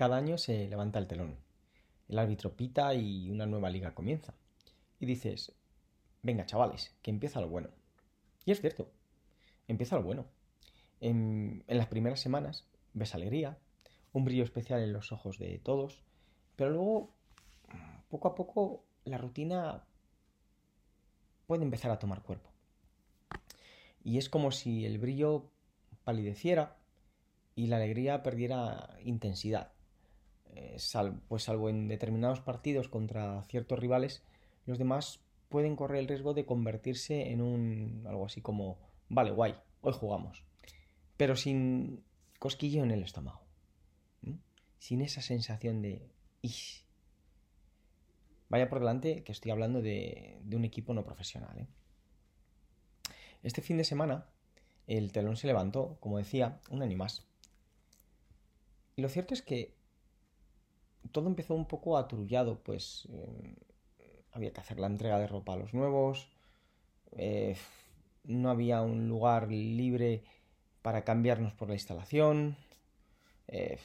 Cada año se levanta el telón. El árbitro pita y una nueva liga comienza. Y dices, venga chavales, que empieza lo bueno. Y es cierto, empieza lo bueno. En, en las primeras semanas ves alegría, un brillo especial en los ojos de todos, pero luego, poco a poco, la rutina puede empezar a tomar cuerpo. Y es como si el brillo palideciera y la alegría perdiera intensidad. Eh, pues salvo en determinados partidos contra ciertos rivales, los demás pueden correr el riesgo de convertirse en un algo así como, vale, guay, hoy jugamos, pero sin cosquillo en el estómago, sin esa sensación de, vaya por delante que estoy hablando de, de un equipo no profesional. ¿eh? Este fin de semana el telón se levantó, como decía, un año más. Y lo cierto es que todo empezó un poco atrullado, pues había que hacer la entrega de ropa a los nuevos, eh, no había un lugar libre para cambiarnos por la instalación, eh,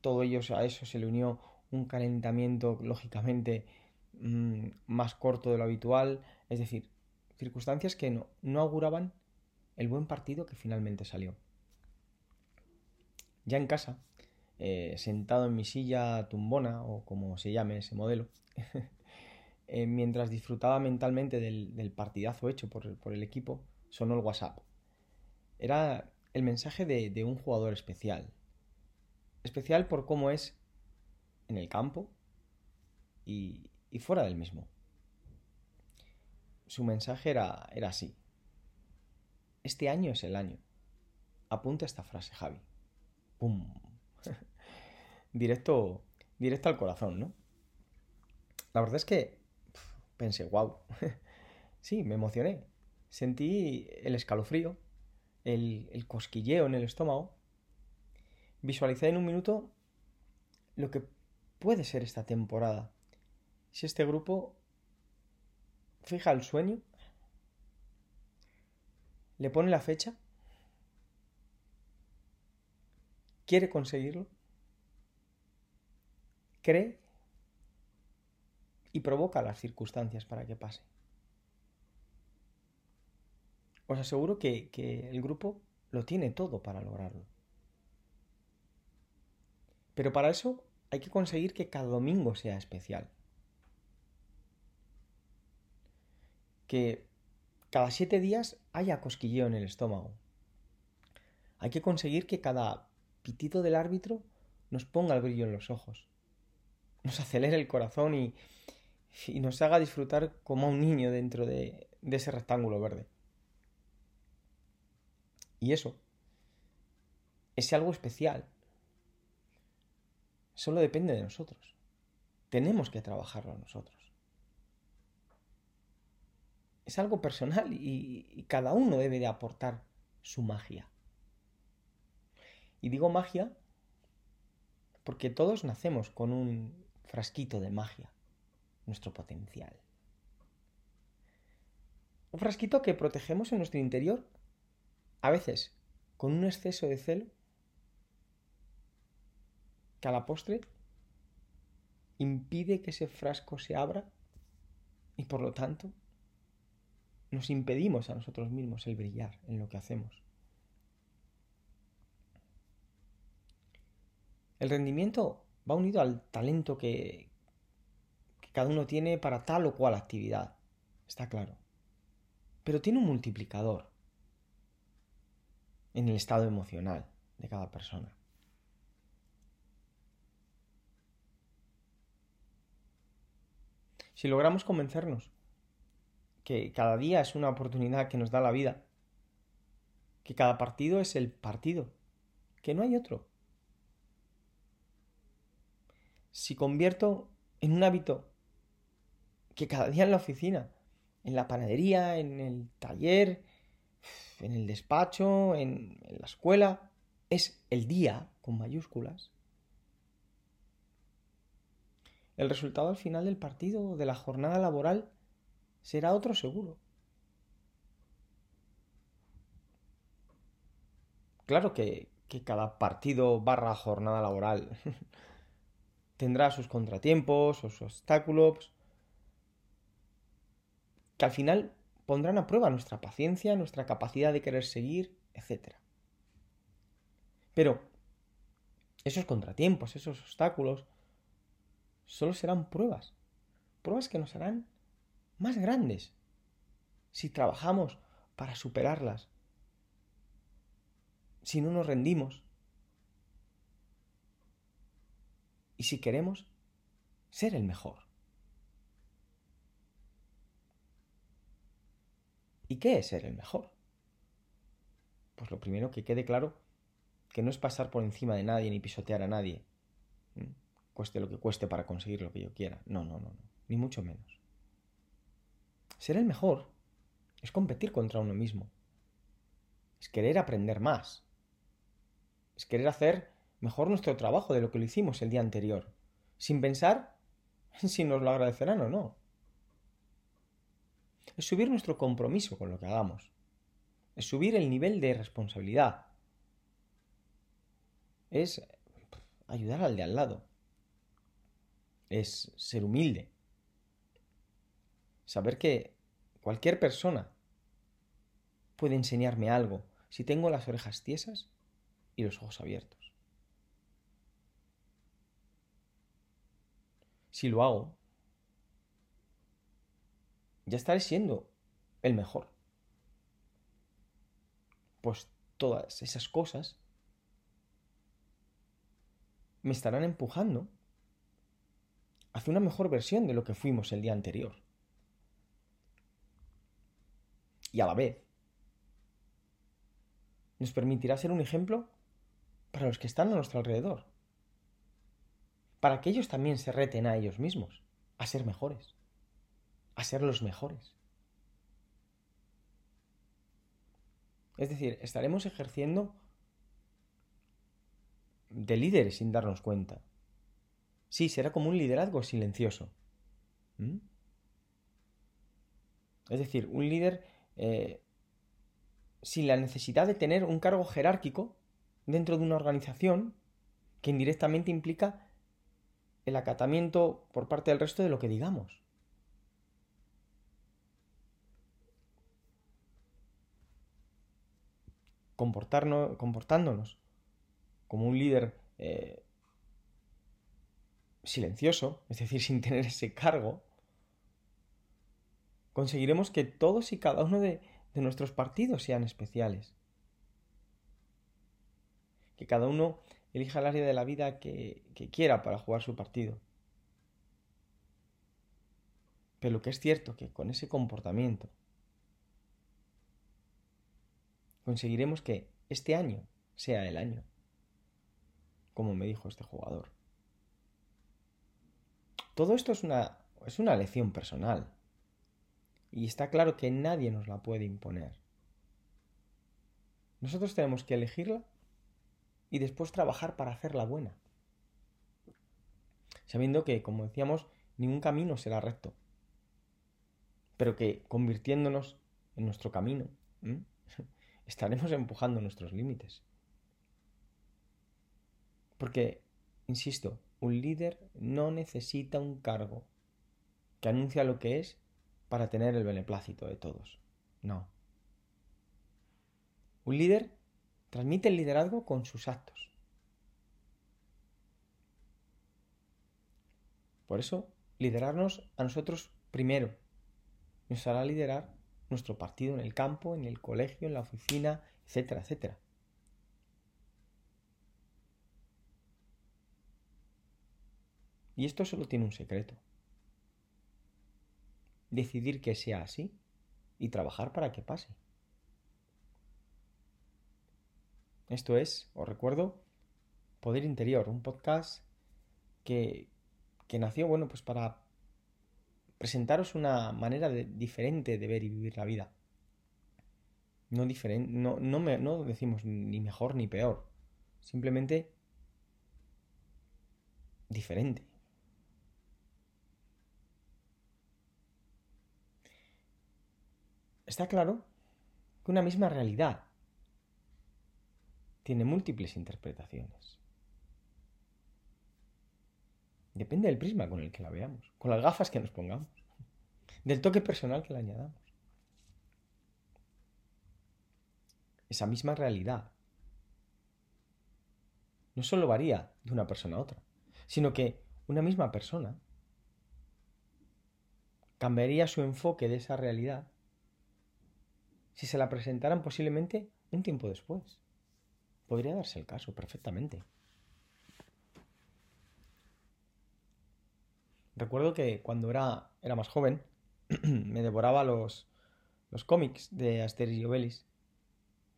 todo ello a eso se le unió un calentamiento lógicamente mm, más corto de lo habitual, es decir, circunstancias que no, no auguraban el buen partido que finalmente salió. Ya en casa, eh, sentado en mi silla tumbona, o como se llame ese modelo, eh, mientras disfrutaba mentalmente del, partidazo hecho por, el equipo, sonó el WhatsApp. Era el mensaje de, un jugador especial. Especial por cómo es en el campo y, fuera del mismo. Su mensaje era, era así. Este año es el año. Apunta esta frase, Javi. ¡Pum! Directo, directo al corazón, ¿no? La verdad es que pensé, wow. sí, me emocioné. Sentí el escalofrío, el, el cosquilleo en el estómago. Visualicé en un minuto lo que puede ser esta temporada. Si este grupo fija el sueño, le pone la fecha, quiere conseguirlo cree y provoca las circunstancias para que pase. Os aseguro que, que el grupo lo tiene todo para lograrlo. Pero para eso hay que conseguir que cada domingo sea especial. Que cada siete días haya cosquilleo en el estómago. Hay que conseguir que cada pitido del árbitro nos ponga el brillo en los ojos nos acelere el corazón y, nos haga disfrutar como a un niño dentro de, ese rectángulo verde. Y eso, ese algo especial, solo depende de nosotros. Tenemos que trabajarlo nosotros. Es algo personal y, y, cada uno debe de aportar su magia. Y digo magia porque todos nacemos con un frasquito de magia, nuestro potencial. Un frasquito que protegemos en nuestro interior, a veces con un exceso de celo, que a la postre impide que ese frasco se abra y por lo tanto nos impedimos a nosotros mismos el brillar en lo que hacemos. El rendimiento va unido al talento que, cada uno tiene para tal o cual actividad, está claro. Pero tiene un multiplicador en el estado emocional de cada persona. Si logramos convencernos que cada día es una oportunidad que nos da la vida, que cada partido es el partido, que no hay otro, si convierto en un hábito que cada día en la oficina, en la panadería, en el taller, en el despacho, en, la escuela, es el día con mayúsculas. El resultado al final del partido, de la jornada laboral, será otro seguro. Claro que que cada partido barra jornada laboral tendrá sus contratiempos, sus obstáculos, que al final pondrán a prueba nuestra paciencia, nuestra capacidad de querer seguir, etc. Pero esos contratiempos, esos obstáculos, solo serán pruebas, pruebas que nos harán más grandes si trabajamos para superarlas, si no nos rendimos y si queremos ser el mejor. ¿Y qué es ser el mejor? Pues lo primero que quede claro que no es pasar por encima de nadie ni pisotear a nadie, cueste lo que cueste para conseguir lo que yo quiera. No, no, no, no, ni mucho menos. Ser el mejor es competir contra uno mismo. Es querer aprender más. Es querer hacer mejor nuestro trabajo de lo que lo hicimos el día anterior, sin pensar si nos lo agradecerán o no. Es subir nuestro compromiso con lo que hagamos. Es subir el nivel de responsabilidad. Es ayudar al de al lado. Es ser humilde. Saber que cualquier persona puede enseñarme algo si tengo las orejas tiesas y los ojos abiertos. Si lo hago, ya estaré siendo el mejor. Pues todas esas cosas me estarán empujando hacia una mejor versión de lo que fuimos el día anterior. Y a la vez, nos permitirá ser un ejemplo para los que están a nuestro alrededor. Para que ellos también se reten a ellos mismos, a ser mejores, a ser los mejores. Es decir, estaremos ejerciendo de líderes sin darnos cuenta. Sí, será como un liderazgo silencioso. ¿Mm? Es decir, un líder eh, sin la necesidad de tener un cargo jerárquico dentro de una organización que indirectamente implica el acatamiento por parte del resto de lo que digamos. Comportarnos, comportándonos como un líder eh, silencioso, es decir, sin tener ese cargo, conseguiremos que todos y cada uno de, nuestros partidos sean especiales. Que cada uno elija el área de la vida que, quiera para jugar su partido. Pero lo que es cierto que con ese comportamiento conseguiremos que este año sea el año como me dijo este jugador. Todo esto es una, es una lección personal. Y está claro que nadie nos la puede imponer. Nosotros tenemos que elegirla y después trabajar para hacerla buena. Sabiendo que, como decíamos, ningún camino será recto. Pero que convirtiéndonos en nuestro camino, estaremos empujando nuestros límites. Porque, insisto, un líder no necesita un cargo que anuncia lo que es para tener el beneplácito de todos. No. Un líder transmite el liderazgo con sus actos. Por eso, liderarnos a nosotros primero nos hará liderar nuestro partido en el campo, en el colegio, en la oficina, etcétera, etcétera. Y esto solo tiene un secreto. Decidir que sea así y trabajar para que pase. Esto es, os recuerdo, Poder Interior, un podcast que, que nació, bueno, pues para presentaros una manera diferente de ver y vivir la vida. No, diferente, no, no, me, no decimos ni mejor ni peor, simplemente diferente. está claro que una misma realidad tiene múltiples interpretaciones. Depende del prisma con el que la veamos, con las gafas que nos pongamos, del toque personal que le añadamos. Esa misma realidad no solo varía de una persona a otra, sino que una misma persona cambiaría su enfoque de esa realidad si se la presentaran posiblemente un tiempo después. Podría darse el caso perfectamente. Recuerdo que cuando era, era más joven me devoraba los, los cómics de Asterix y Obelix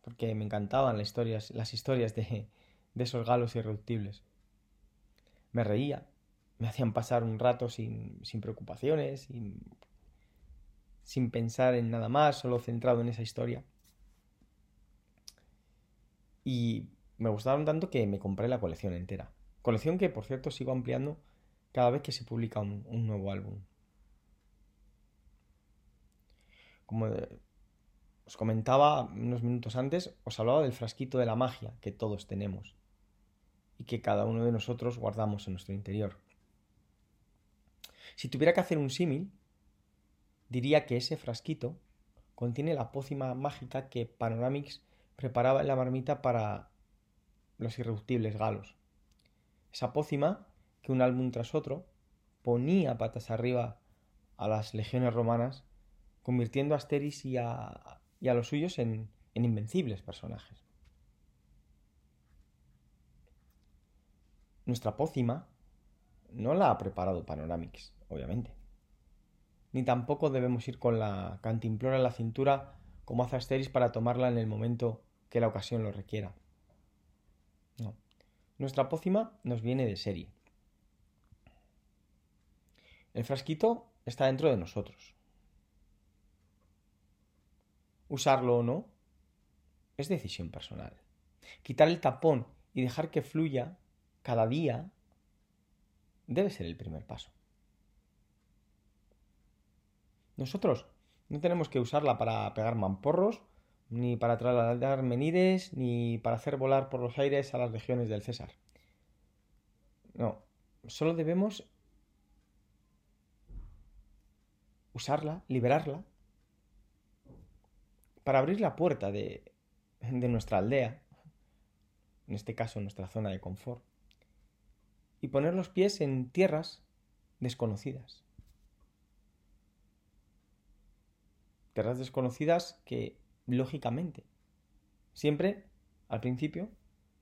porque me encantaban las historias, las historias de, de esos galos irreductibles. Me reía, me hacían pasar un rato sin, sin preocupaciones, sin, sin pensar en nada más, solo centrado en esa historia. Y me gustaron tanto que me compré la colección entera. Colección que, por cierto, sigo ampliando cada vez que se publica un, nuevo álbum. Como os comentaba unos minutos antes, os hablaba del frasquito de la magia que todos tenemos y que cada uno de nosotros guardamos en nuestro interior. Si tuviera que hacer un símil, diría que ese frasquito contiene la pócima mágica que Panoramix preparaba la marmita para los irreductibles galos. Esa pócima que un álbum tras otro ponía patas arriba a las legiones romanas, convirtiendo a Asteris y a, los suyos en, en invencibles personajes. Nuestra pócima no la ha preparado Panoramix, obviamente. Ni tampoco debemos ir con la cantimplora en la cintura como hace Asteris para tomarla en el momento que la ocasión lo requiera. Nuestra pócima nos viene de serie. El frasquito está dentro de nosotros. Usarlo o no es decisión personal. Quitar el tapón y dejar que fluya cada día debe ser el primer paso. Nosotros no tenemos que usarla para pegar mamporros, ni para trasladar menides, ni para hacer volar por los aires a las legiones del César. No, solo debemos usarla, liberarla, para abrir la puerta de, de nuestra aldea, en este caso nuestra zona de confort, y poner los pies en tierras desconocidas. Tierras desconocidas que, lógicamente, siempre, al principio,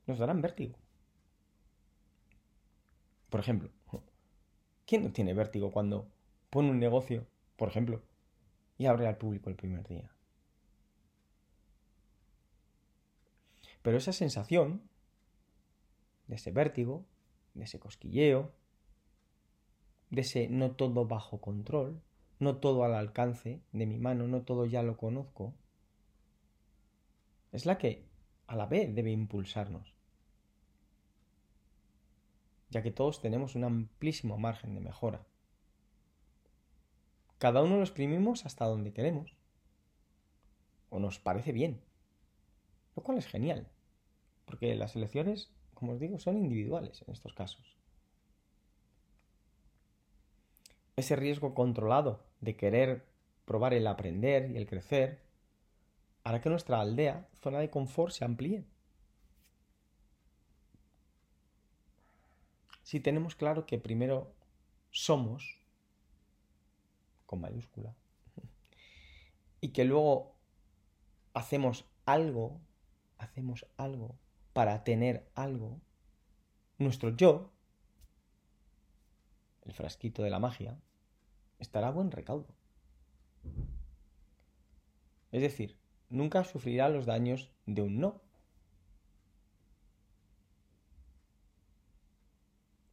nos darán vértigo. Por ejemplo, ¿quién no tiene vértigo cuando pone un negocio por ejemplo, y abre al público el primer día. Pero esa sensación de ese vértigo, de ese cosquilleo, de ese no todo bajo control, no todo al alcance de mi mano, no todo ya lo conozco, es la que a la vez debe impulsarnos, ya que todos tenemos un amplísimo margen de mejora. Cada uno lo exprimimos hasta donde queremos. O nos parece bien. Lo cual es genial. Porque las elecciones, como os digo, son individuales en estos casos. Ese riesgo controlado de querer probar el aprender y el crecer hará que nuestra aldea, zona de confort, se amplíe. Si tenemos claro que primero somos con mayúscula, y que luego hacemos algo, hacemos algo para tener algo, nuestro yo, el frasquito de la magia, estará a buen recaudo. Es decir, nunca sufrirá los daños de un no.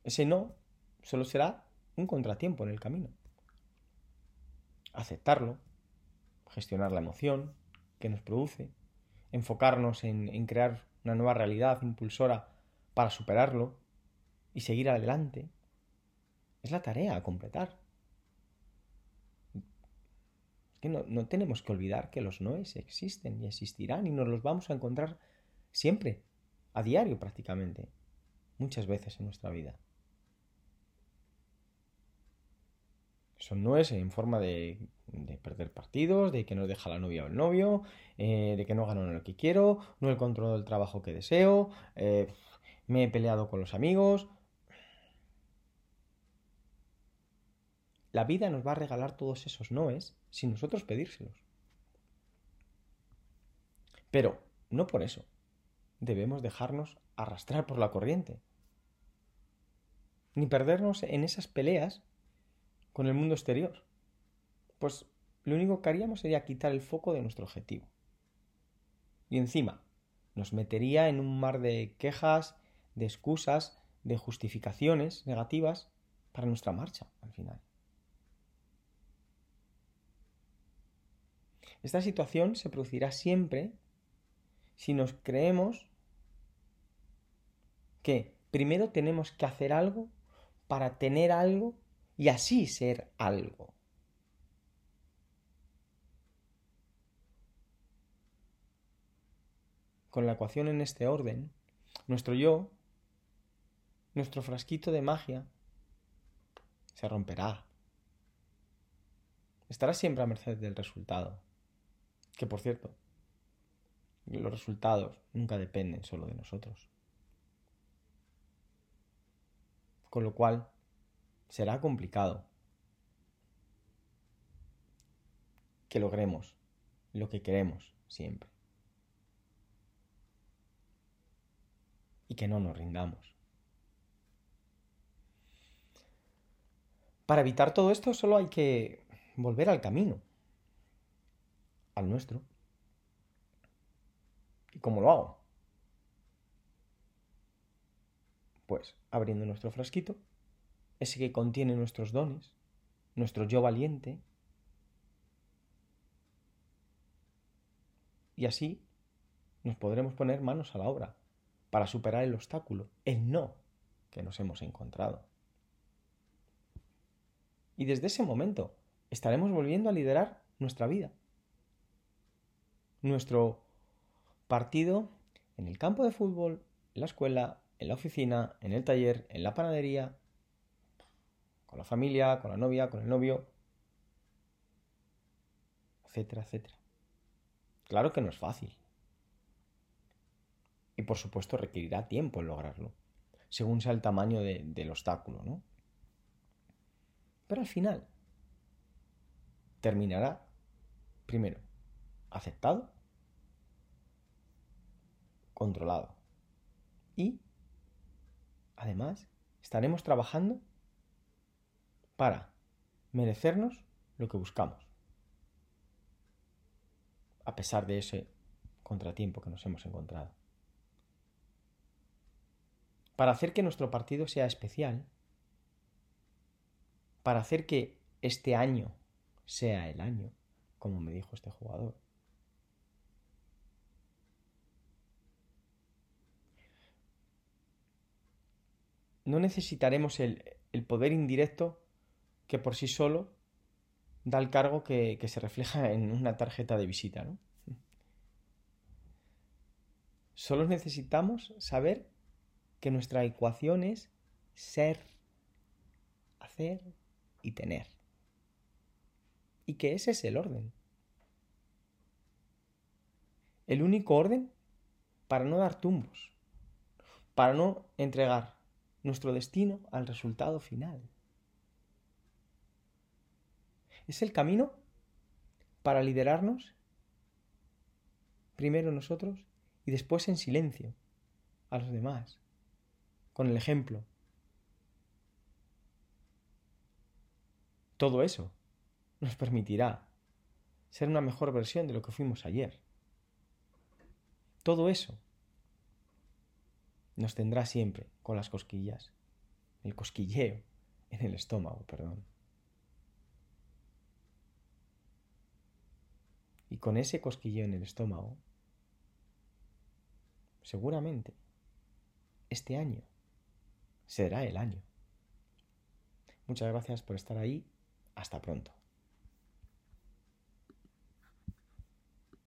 Ese no solo será un contratiempo en el camino aceptarlo, gestionar la emoción que nos produce, enfocarnos en, crear una nueva realidad impulsora para superarlo y seguir adelante, es la tarea a completar. Es que no, no, tenemos que olvidar que los noes existen y existirán y nos los vamos a encontrar siempre a diario prácticamente, muchas veces en nuestra vida. Son nues en forma de, perder partidos, de que no deja la novia o el novio, eh, de que no gano lo que quiero, no he encontrado el trabajo que deseo, eh, me he peleado con los amigos. La vida nos va a regalar todos esos noes sin nosotros pedírselos. Pero no por eso debemos dejarnos arrastrar por la corriente, ni perdernos en esas peleas con el mundo exterior. Pues lo único que haríamos sería quitar el foco de nuestro objetivo. Y encima, nos metería en un mar de quejas, de excusas, de justificaciones negativas para nuestra marcha al final. Esta situación se producirá siempre si nos creemos que primero tenemos que hacer algo para tener algo y así ser algo. Con la ecuación en este orden, nuestro yo, nuestro frasquito de magia, se romperá. Estará siempre a merced del resultado. Que por cierto, los resultados nunca dependen solo de nosotros. Con lo cual, será complicado que logremos lo que queremos siempre. Y que no nos rindamos. Para evitar todo esto solo hay que volver al camino, al nuestro. ¿Y cómo lo hago? Pues abriendo nuestro frasquito, ese que contiene nuestros dones, nuestro yo valiente, y así nos podremos poner manos a la obra para superar el obstáculo, el no que nos hemos encontrado. Y desde ese momento estaremos volviendo a liderar nuestra vida, nuestro partido en el campo de fútbol, en la escuela, en la oficina, en el taller, en la panadería, con la familia, con la novia, con el novio, etcétera, etcétera. Claro que no es fácil. Y por supuesto requerirá tiempo en lograrlo, según sea el tamaño del obstáculo, ¿no? Pero al final terminará, primero, aceptado controlado. Y, además, estaremos trabajando para merecernos lo que buscamos. A pesar de ese contratiempo que nos hemos encontrado. Para hacer que nuestro partido sea especial, para hacer que este año sea el año, como me dijo este jugador, no necesitaremos el, poder indirecto que por sí solo da el cargo que, que, se refleja en una tarjeta de visita. ¿no? Solo necesitamos saber que nuestra ecuación es ser, hacer y tener. Y que ese es el orden. El único orden para no dar tumbos, para no entregar nuestro destino al resultado final. Es el camino para liderarnos, primero nosotros y después en silencio a los demás, con el ejemplo. Todo eso nos permitirá ser una mejor versión de lo que fuimos ayer. Todo eso nos tendrá siempre con las cosquillas, el cosquilleo en el estómago, perdón. Y con ese cosquilleo en el estómago, seguramente este año será el año. Muchas gracias por estar ahí. Hasta pronto.